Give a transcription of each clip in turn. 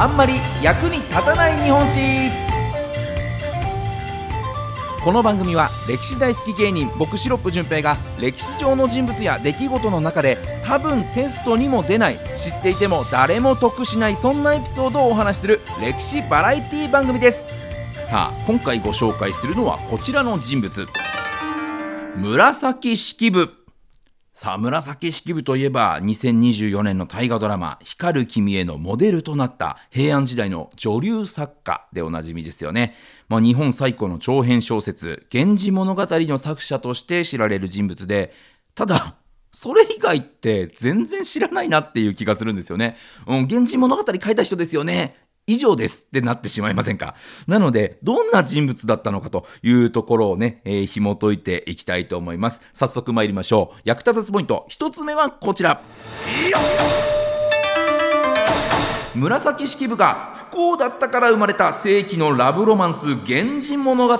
あんまり役に立たない日本史。この番組は歴史大好き芸人僕シロップ純平が歴史上の人物や出来事の中で多分テストにも出ない知っていても誰も得しないそんなエピソードをお話しする歴史バラエティ番組です。さあ今回ご紹介するのはこちらの人物。紫式部。さあ紫式部といえば2024年の大河ドラマ「光る君へ」のモデルとなった平安時代の女流作家でおなじみですよね、まあ、日本最古の長編小説「源氏物語」の作者として知られる人物でただそれ以外って全然知らないなっていう気がするんですよね。うん、源氏物語書いた人ですよね。以上ですってなってしまいませんか？なので、どんな人物だったのかというところをね、えー、紐解いていきたいと思います。早速参りましょう。役立たずポイント、1つ目はこちら。紫式部が不幸だったから生まれた世紀のラブロマンス源氏物語。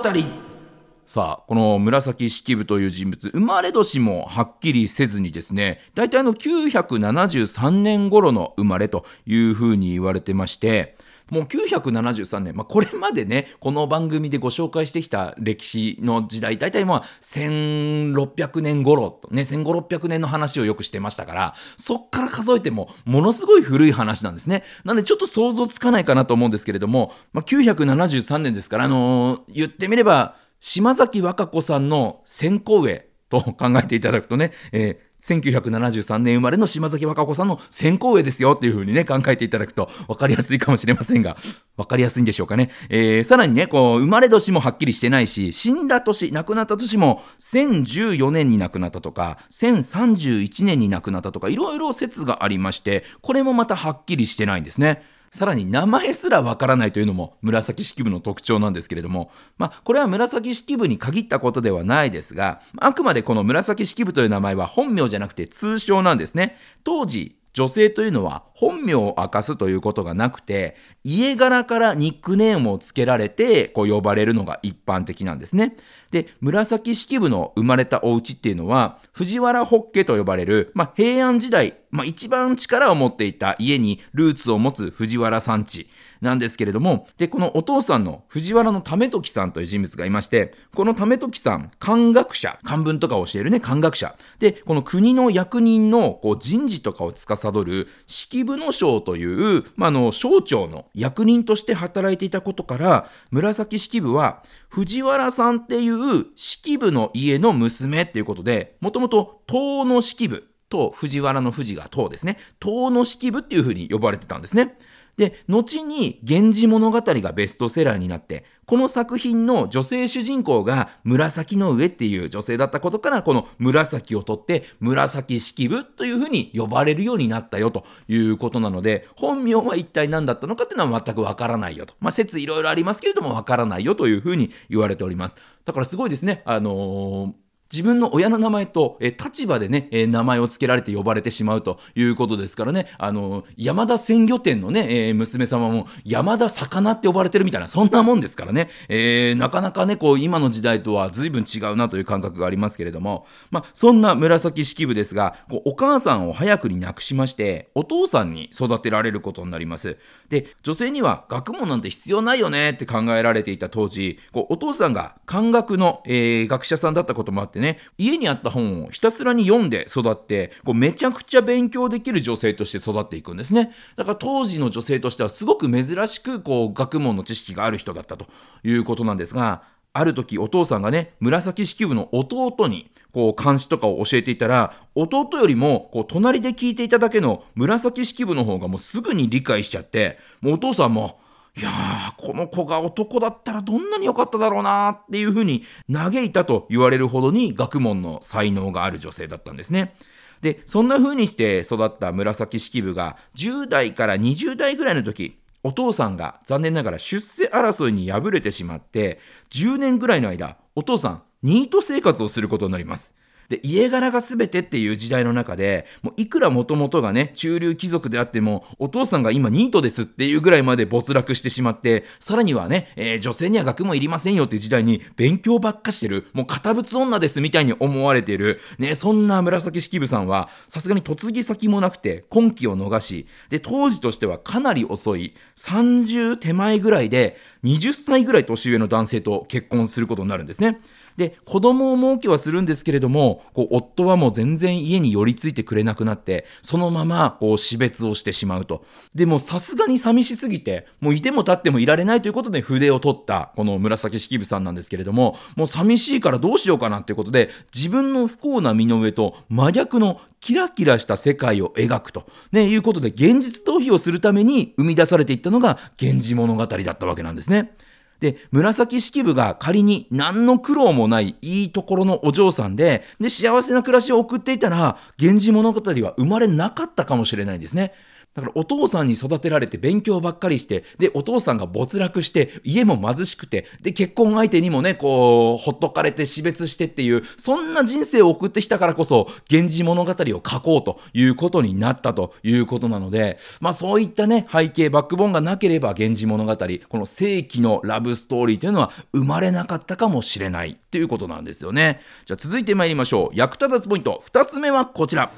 さあ、この紫式部という人物、生まれ年もはっきりせずにですね、大体の973年頃の生まれというふうに言われてまして、もう973年、まあ、これまでね、この番組でご紹介してきた歴史の時代、大体まあ1600年頃と、ね、1500、600年の話をよくしてましたから、そっから数えてもものすごい古い話なんですね。なんでちょっと想像つかないかなと思うんですけれども、まあ、973年ですから、あのー、言ってみれば、島崎和歌子さんの先行上と考えていただくとね、えー1973年生まれの島崎和歌子さんの先行上ですよっていう風にね、考えていただくと分かりやすいかもしれませんが、分かりやすいんでしょうかね。えー、さらにね、こう、生まれ年もはっきりしてないし、死んだ年、亡くなった年も1014年に亡くなったとか、1031年に亡くなったとか、いろいろ説がありまして、これもまたはっきりしてないんですね。さらに名前すらわからないというのも紫式部の特徴なんですけれども、まあ、これは紫式部に限ったことではないですが、あくまでこの紫式部という名前は本名じゃなくて通称なんですね。当時、女性というのは本名を明かすということがなくて、家柄からニックネームを付けられて、こう呼ばれるのが一般的なんですね。で、紫式部の生まれたお家っていうのは、藤原ホッケと呼ばれる、まあ、平安時代、まあ、一番力を持っていた家にルーツを持つ藤原産地。なんですけれども、で、このお父さんの藤原の為時さんという人物がいまして、この為時さん、漢学者、漢文とかを教えるね、漢学者。で、この国の役人のこう人事とかを司る式部の省という、まあ、の、省庁の役人として働いていたことから、紫式部は、藤原さんっていう式部の家の娘っていうことで、もともと東の式部と藤原の藤が東ですね。東の式部っていうふうに呼ばれてたんですね。で、後に源氏物語がベストセラーになって、この作品の女性主人公が紫の上っていう女性だったことから、この紫を取って紫式部というふうに呼ばれるようになったよということなので、本名は一体何だったのかっていうのは全くわからないよと。まあ、説いろいろありますけれどもわからないよというふうに言われております。だからすごいですね。あのー自分の親の名前と、え立場でね、え名前を付けられて呼ばれてしまうということですからね、あの、山田鮮魚店のね、え娘様も山田魚って呼ばれてるみたいな、そんなもんですからね、えー、なかなかね、こう、今の時代とは随分違うなという感覚がありますけれども、まあ、そんな紫式部ですが、こうお母さんを早くに亡くしまして、お父さんに育てられることになります。で、女性には学問なんて必要ないよねって考えられていた当時、こうお父さんが漢学の、えー、学者さんだったこともあってね、家にあった本をひたすらに読んで育って、こうめちゃくちゃ勉強できる女性として育っていくんですね。だから当時の女性としてはすごく珍しく、こう、学問の知識がある人だったということなんですが、ある時お父さんがね、紫式部の弟に、こう、監視とかを教えていたら、弟よりも、こう、隣で聞いていただけの紫式部の方がもうすぐに理解しちゃって、もうお父さんも、いやー、この子が男だったらどんなに良かっただろうなーっていうふうに嘆いたと言われるほどに学問の才能がある女性だったんですね。で、そんな風にして育った紫式部が10代から20代ぐらいの時、お父さんが残念ながら出世争いに敗れてしまって、10年ぐらいの間、お父さん、ニート生活をすることになります。で、家柄が全てっていう時代の中で、もういくらもともとがね、中流貴族であっても、お父さんが今ニートですっていうぐらいまで没落してしまって、さらにはね、えー、女性には学問いりませんよっていう時代に勉強ばっかしてる、もう堅物女ですみたいに思われてる、ね、そんな紫式部さんは、さすがに嫁ぎ先もなくて、今期を逃し、で、当時としてはかなり遅い、30手前ぐらいで、20歳ぐらい年上の男性と結婚することになるんですね。で子供を設けはするんですけれどもこう夫はもう全然家に寄りついてくれなくなってそのままこう死別をしてしまうとでもさすがに寂しすぎてもういても立ってもいられないということで筆を取ったこの紫式部さんなんですけれどももう寂しいからどうしようかなっていうことで自分の不幸な身の上と真逆のキラキラした世界を描くと、ね、いうことで現実逃避をするために生み出されていったのが「源氏物語」だったわけなんですね。で、紫式部が仮に何の苦労もないいいところのお嬢さんで、で、幸せな暮らしを送っていたら、源氏物語は生まれなかったかもしれないんですね。だからお父さんに育てられて勉強ばっかりして、で、お父さんが没落して、家も貧しくて、で、結婚相手にもね、こう、ほっとかれて死別してっていう、そんな人生を送ってきたからこそ、源氏物語を書こうということになったということなので、まあそういったね、背景、バックボーンがなければ、源氏物語、この世紀のラブストーリーというのは生まれなかったかもしれないということなんですよね。じゃあ続いて参りましょう。役立たずポイント、2つ目はこちら。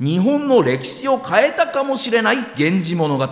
日本の歴史を変えたかもしれない源氏物語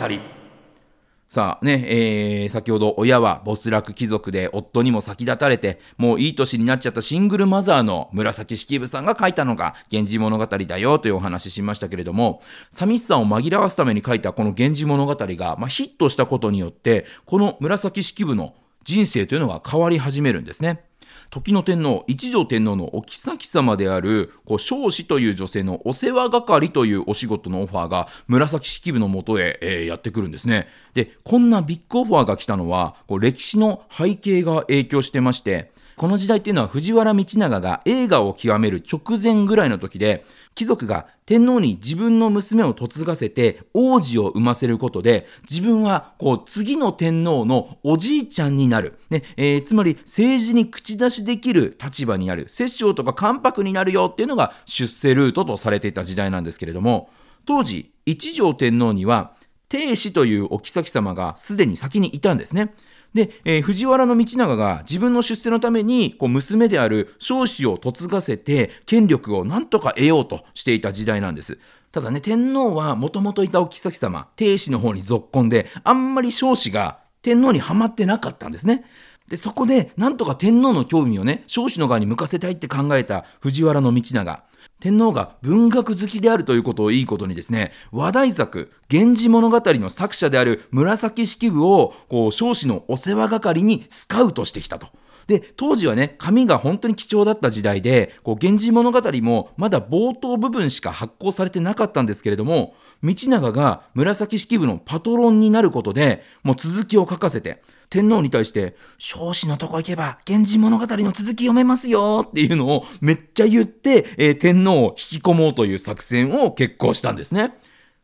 さあね、えー、先ほど親は没落貴族で夫にも先立たれて、もういい年になっちゃったシングルマザーの紫式部さんが書いたのが源氏物語だよというお話ししましたけれども、寂しさを紛らわすために書いたこの源氏物語が、まあ、ヒットしたことによって、この紫式部の人生というのが変わり始めるんですね。時の天皇一条天皇のお妃様であるこう少子という女性のお世話係というお仕事のオファーが紫式部のもとへ、えー、やってくるんですね。でこんなビッグオファーが来たのはこう歴史の背景が影響してましてこの時代っていうのは藤原道長が映画を極める直前ぐらいの時で貴族が天皇に自分の娘を嫁がせて王子を産ませることで自分はこう次の天皇のおじいちゃんになる、ねえー、つまり政治に口出しできる立場になる摂政とか関白になるよっていうのが出世ルートとされていた時代なんですけれども当時一条天皇には定子というお妃様がすでに先にいたんですね。で、えー、藤原道長が自分の出世のためにこう娘である少子を嫁がせて権力をなんとか得ようとしていた時代なんです。ただね、天皇はもともといたお妃様、定子の方に続婚で、あんまり少子が天皇にはまってなかったんですね。で、そこで、なんとか天皇の興味をね、少子の側に向かせたいって考えた藤原道長。天皇が文学好きであるということをいいことにですね、話題作、源氏物語の作者である紫式部を、こう、少子のお世話係にスカウトしてきたと。で、当時はね、紙が本当に貴重だった時代で、こう、源氏物語もまだ冒頭部分しか発行されてなかったんですけれども、道長が紫式部のパトロンになることで、もう続きを書かせて、天皇に対して、少子のとこ行けば、源氏物語の続き読めますよっていうのをめっちゃ言って、えー、天皇を引き込もうという作戦を決行したんですね。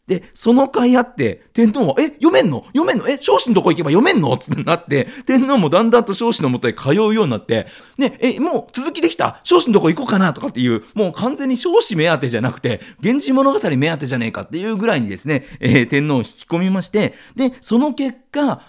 で、その回あって、天皇は、え、読めんの？読めんの？え、少子のとこ行けば読めんの？つってなって、天皇もだんだんと少子のもとへ通うようになって、ね、え、もう続きできた？少子のとこ行こうかなとかっていう、もう完全に少子目当てじゃなくて、源氏物語目当てじゃねえかっていうぐらいにですね、えー、天皇を引き込みまして、で、その結果、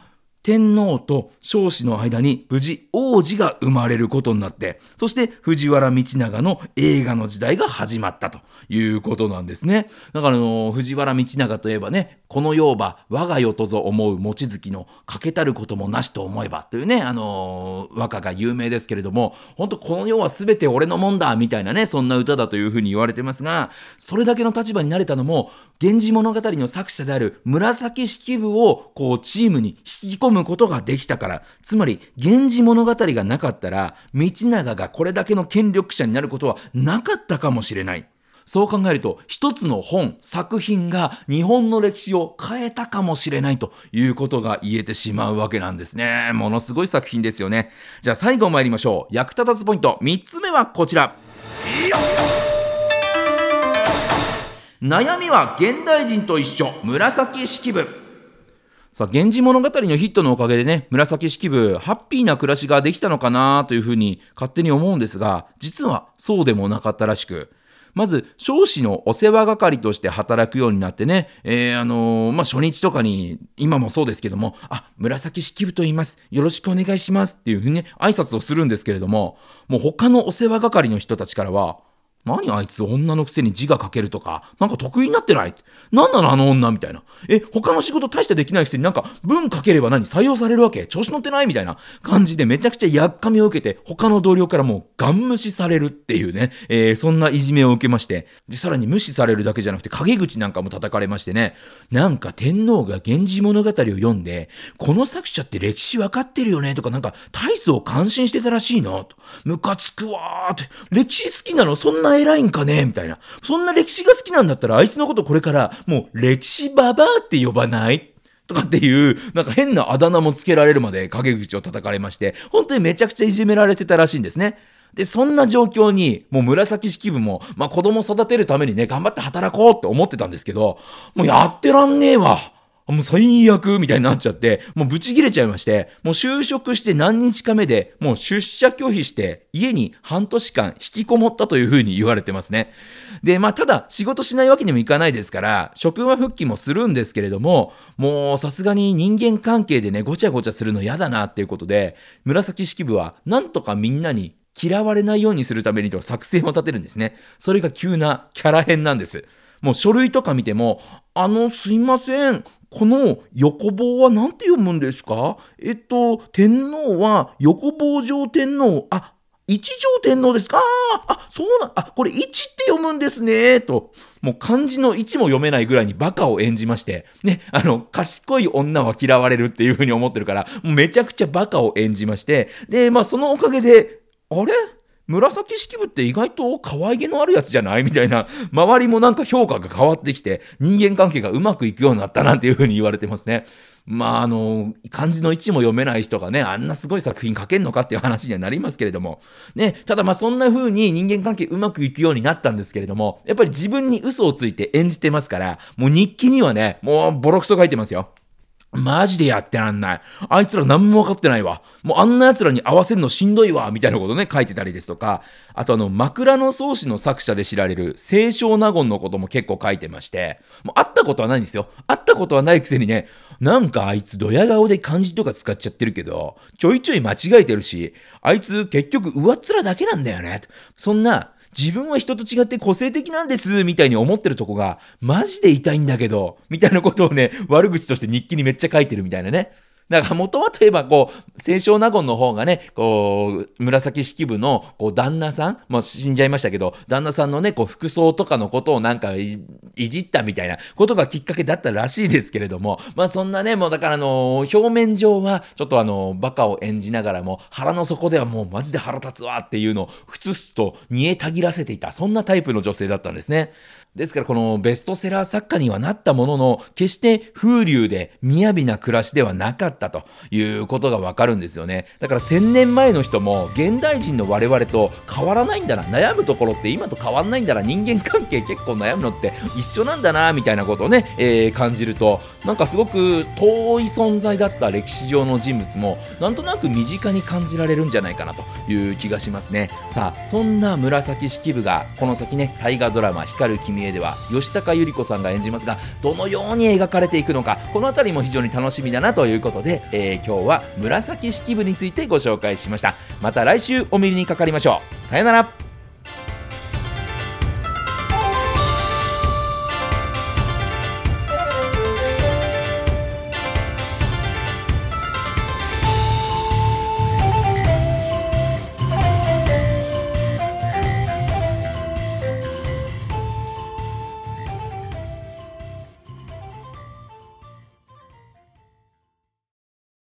天皇と少子の間に無事王子が生まれることになって、そして藤原道長の映画の時代が始まったということなんですね。だからあの、藤原道長といえばね、この世ば我が世とぞ思う望月の欠けたることもなしと思えばというね、あの、和歌が有名ですけれども、本当この世は全て俺のもんだみたいなね、そんな歌だというふうに言われてますが、それだけの立場になれたのも、源氏物語の作者である紫式部をこうチームに引き込むことができたから、つまり源氏物語がなかったら、道長がこれだけの権力者になることはなかったかもしれない。そう考えると、一つの本、作品が日本の歴史を変えたかもしれないということが言えてしまうわけなんですね。ものすごい作品ですよね。じゃあ最後参りましょう。役立たずポイント、3つ目はこちら。悩みは現代人と一緒、紫式部。さあ、源氏物語のヒットのおかげでね、紫式部、ハッピーな暮らしができたのかなというふうに勝手に思うんですが、実はそうでもなかったらしく、まず、少子のお世話係として働くようになってね、えー、あのー、まあ、初日とかに、今もそうですけども、あ、紫式部と言います。よろしくお願いします。っていうふうにね、挨拶をするんですけれども、もう他のお世話係の人たちからは、何あいつ女のくせに字が書けるとか、なんか得意になってない？何なのあの女みたいな。え、他の仕事大してできないくせになんか文書ければ何？採用されるわけ？調子乗ってない？みたいな。感じでめちゃくちゃやっかみを受けて、他の同僚からもうガン無視されるっていうね、えー、そんないじめを受けまして、で、さらに無視されるだけじゃなくて陰口なんかも叩かれましてね、なんか天皇が源氏物語を読んで、この作者って歴史わかってるよね？とかなんか大層感心してたらしいな。と。ムカつくわーって。歴史好きなの？そんな偉いんかね？みたいな。そんな歴史が好きなんだったら、あいつのことこれからもう歴史ババアって呼ばない？とかっていう、なんか変なあだ名もつけられるまで陰口を叩かれまして、本当にめちゃくちゃいじめられてたらしいんですね。で、そんな状況に、もう紫式部も、まあ子供育てるためにね、頑張って働こうって思ってたんですけど、もうやってらんねえわ。もう最悪みたいになっちゃって、もうブチ切れちゃいまして、もう就職して何日か目で、もう出社拒否して、家に半年間引きこもったというふうに言われてますね。で、まあ、ただ、仕事しないわけにもいかないですから、職場復帰もするんですけれども、もうさすがに人間関係でね、ごちゃごちゃするの嫌だなっていうことで、紫式部は、なんとかみんなに嫌われないようにするためにと作戦を立てるんですね。それが急なキャラ編なんです。もう書類とか見ても、あの、すいません。この横棒は何て読むんですか？えっと、天皇は横棒上天皇、あ、一条天皇ですか？あ、そうな、あ、これ一って読むんですね、と。もう漢字の一も読めないぐらいにバカを演じまして、ね、あの、賢い女は嫌われるっていう風に思ってるから、めちゃくちゃバカを演じまして、で、まあそのおかげで、あれ？紫式部って意外と可愛げのあるやつじゃない？みたいな、周りもなんか評価が変わってきて、人間関係がうまくいくようになったなんていう風に言われてますね。まあ、あの、漢字の一も読めない人がね、あんなすごい作品書けんのかっていう話にはなりますけれども、ね、ただまあそんな風に人間関係うまくいくようになったんですけれども、やっぱり自分に嘘をついて演じてますから、もう日記にはね、もうボロクソ書いてますよ。マジでやってらんない。あいつら何も分かってないわ。もうあんな奴らに合わせるのしんどいわ。みたいなことね、書いてたりですとか、あとあの、枕草子の作者で知られる清少納言のことも結構書いてまして、もう会ったことはないんですよ。会ったことはないくせにね、なんかあいつドヤ顔で漢字とか使っちゃってるけど、ちょいちょい間違えてるし、あいつ結局上っ面だけなんだよね。そんな、自分は人と違って個性的なんです、みたいに思ってるとこが、マジで痛いんだけど、みたいなことをね、悪口として日記にめっちゃ書いてるみたいなね。だから元はといえば、こう、清少納言の方がね、こう、紫式部の、こう、旦那さん、もう死んじゃいましたけど、旦那さんのね、こう、服装とかのことをなんかいじったみたいなことがきっかけだったらしいですけれども、まあそんなね、もうだからあの、表面上は、ちょっとあの、バカを演じながらも、腹の底ではもうマジで腹立つわっていうのを、ふつふつと煮えたぎらせていた、そんなタイプの女性だったんですね。ですからこのベストセラー作家にはなったものの、決して風流で雅な暮らしではなかったということがわかるんですよね。だから1000年前の人も現代人の我々と変わらないんだな。悩むところって今と変わんないんだな。人間関係結構悩むのって一緒なんだな、みたいなことをね、えー、感じると、なんかすごく遠い存在だった歴史上の人物も、なんとなく身近に感じられるんじゃないかなという気がしますね。さあ、そんな紫式部がこの先ね、大河ドラマ光る君へでは吉高由里子さんが演じますがどのように描かれていくのかこの辺りも非常に楽しみだなということで、えー、今日は紫式部についてご紹介しました。また来週お耳にかかりましょう。さよなら。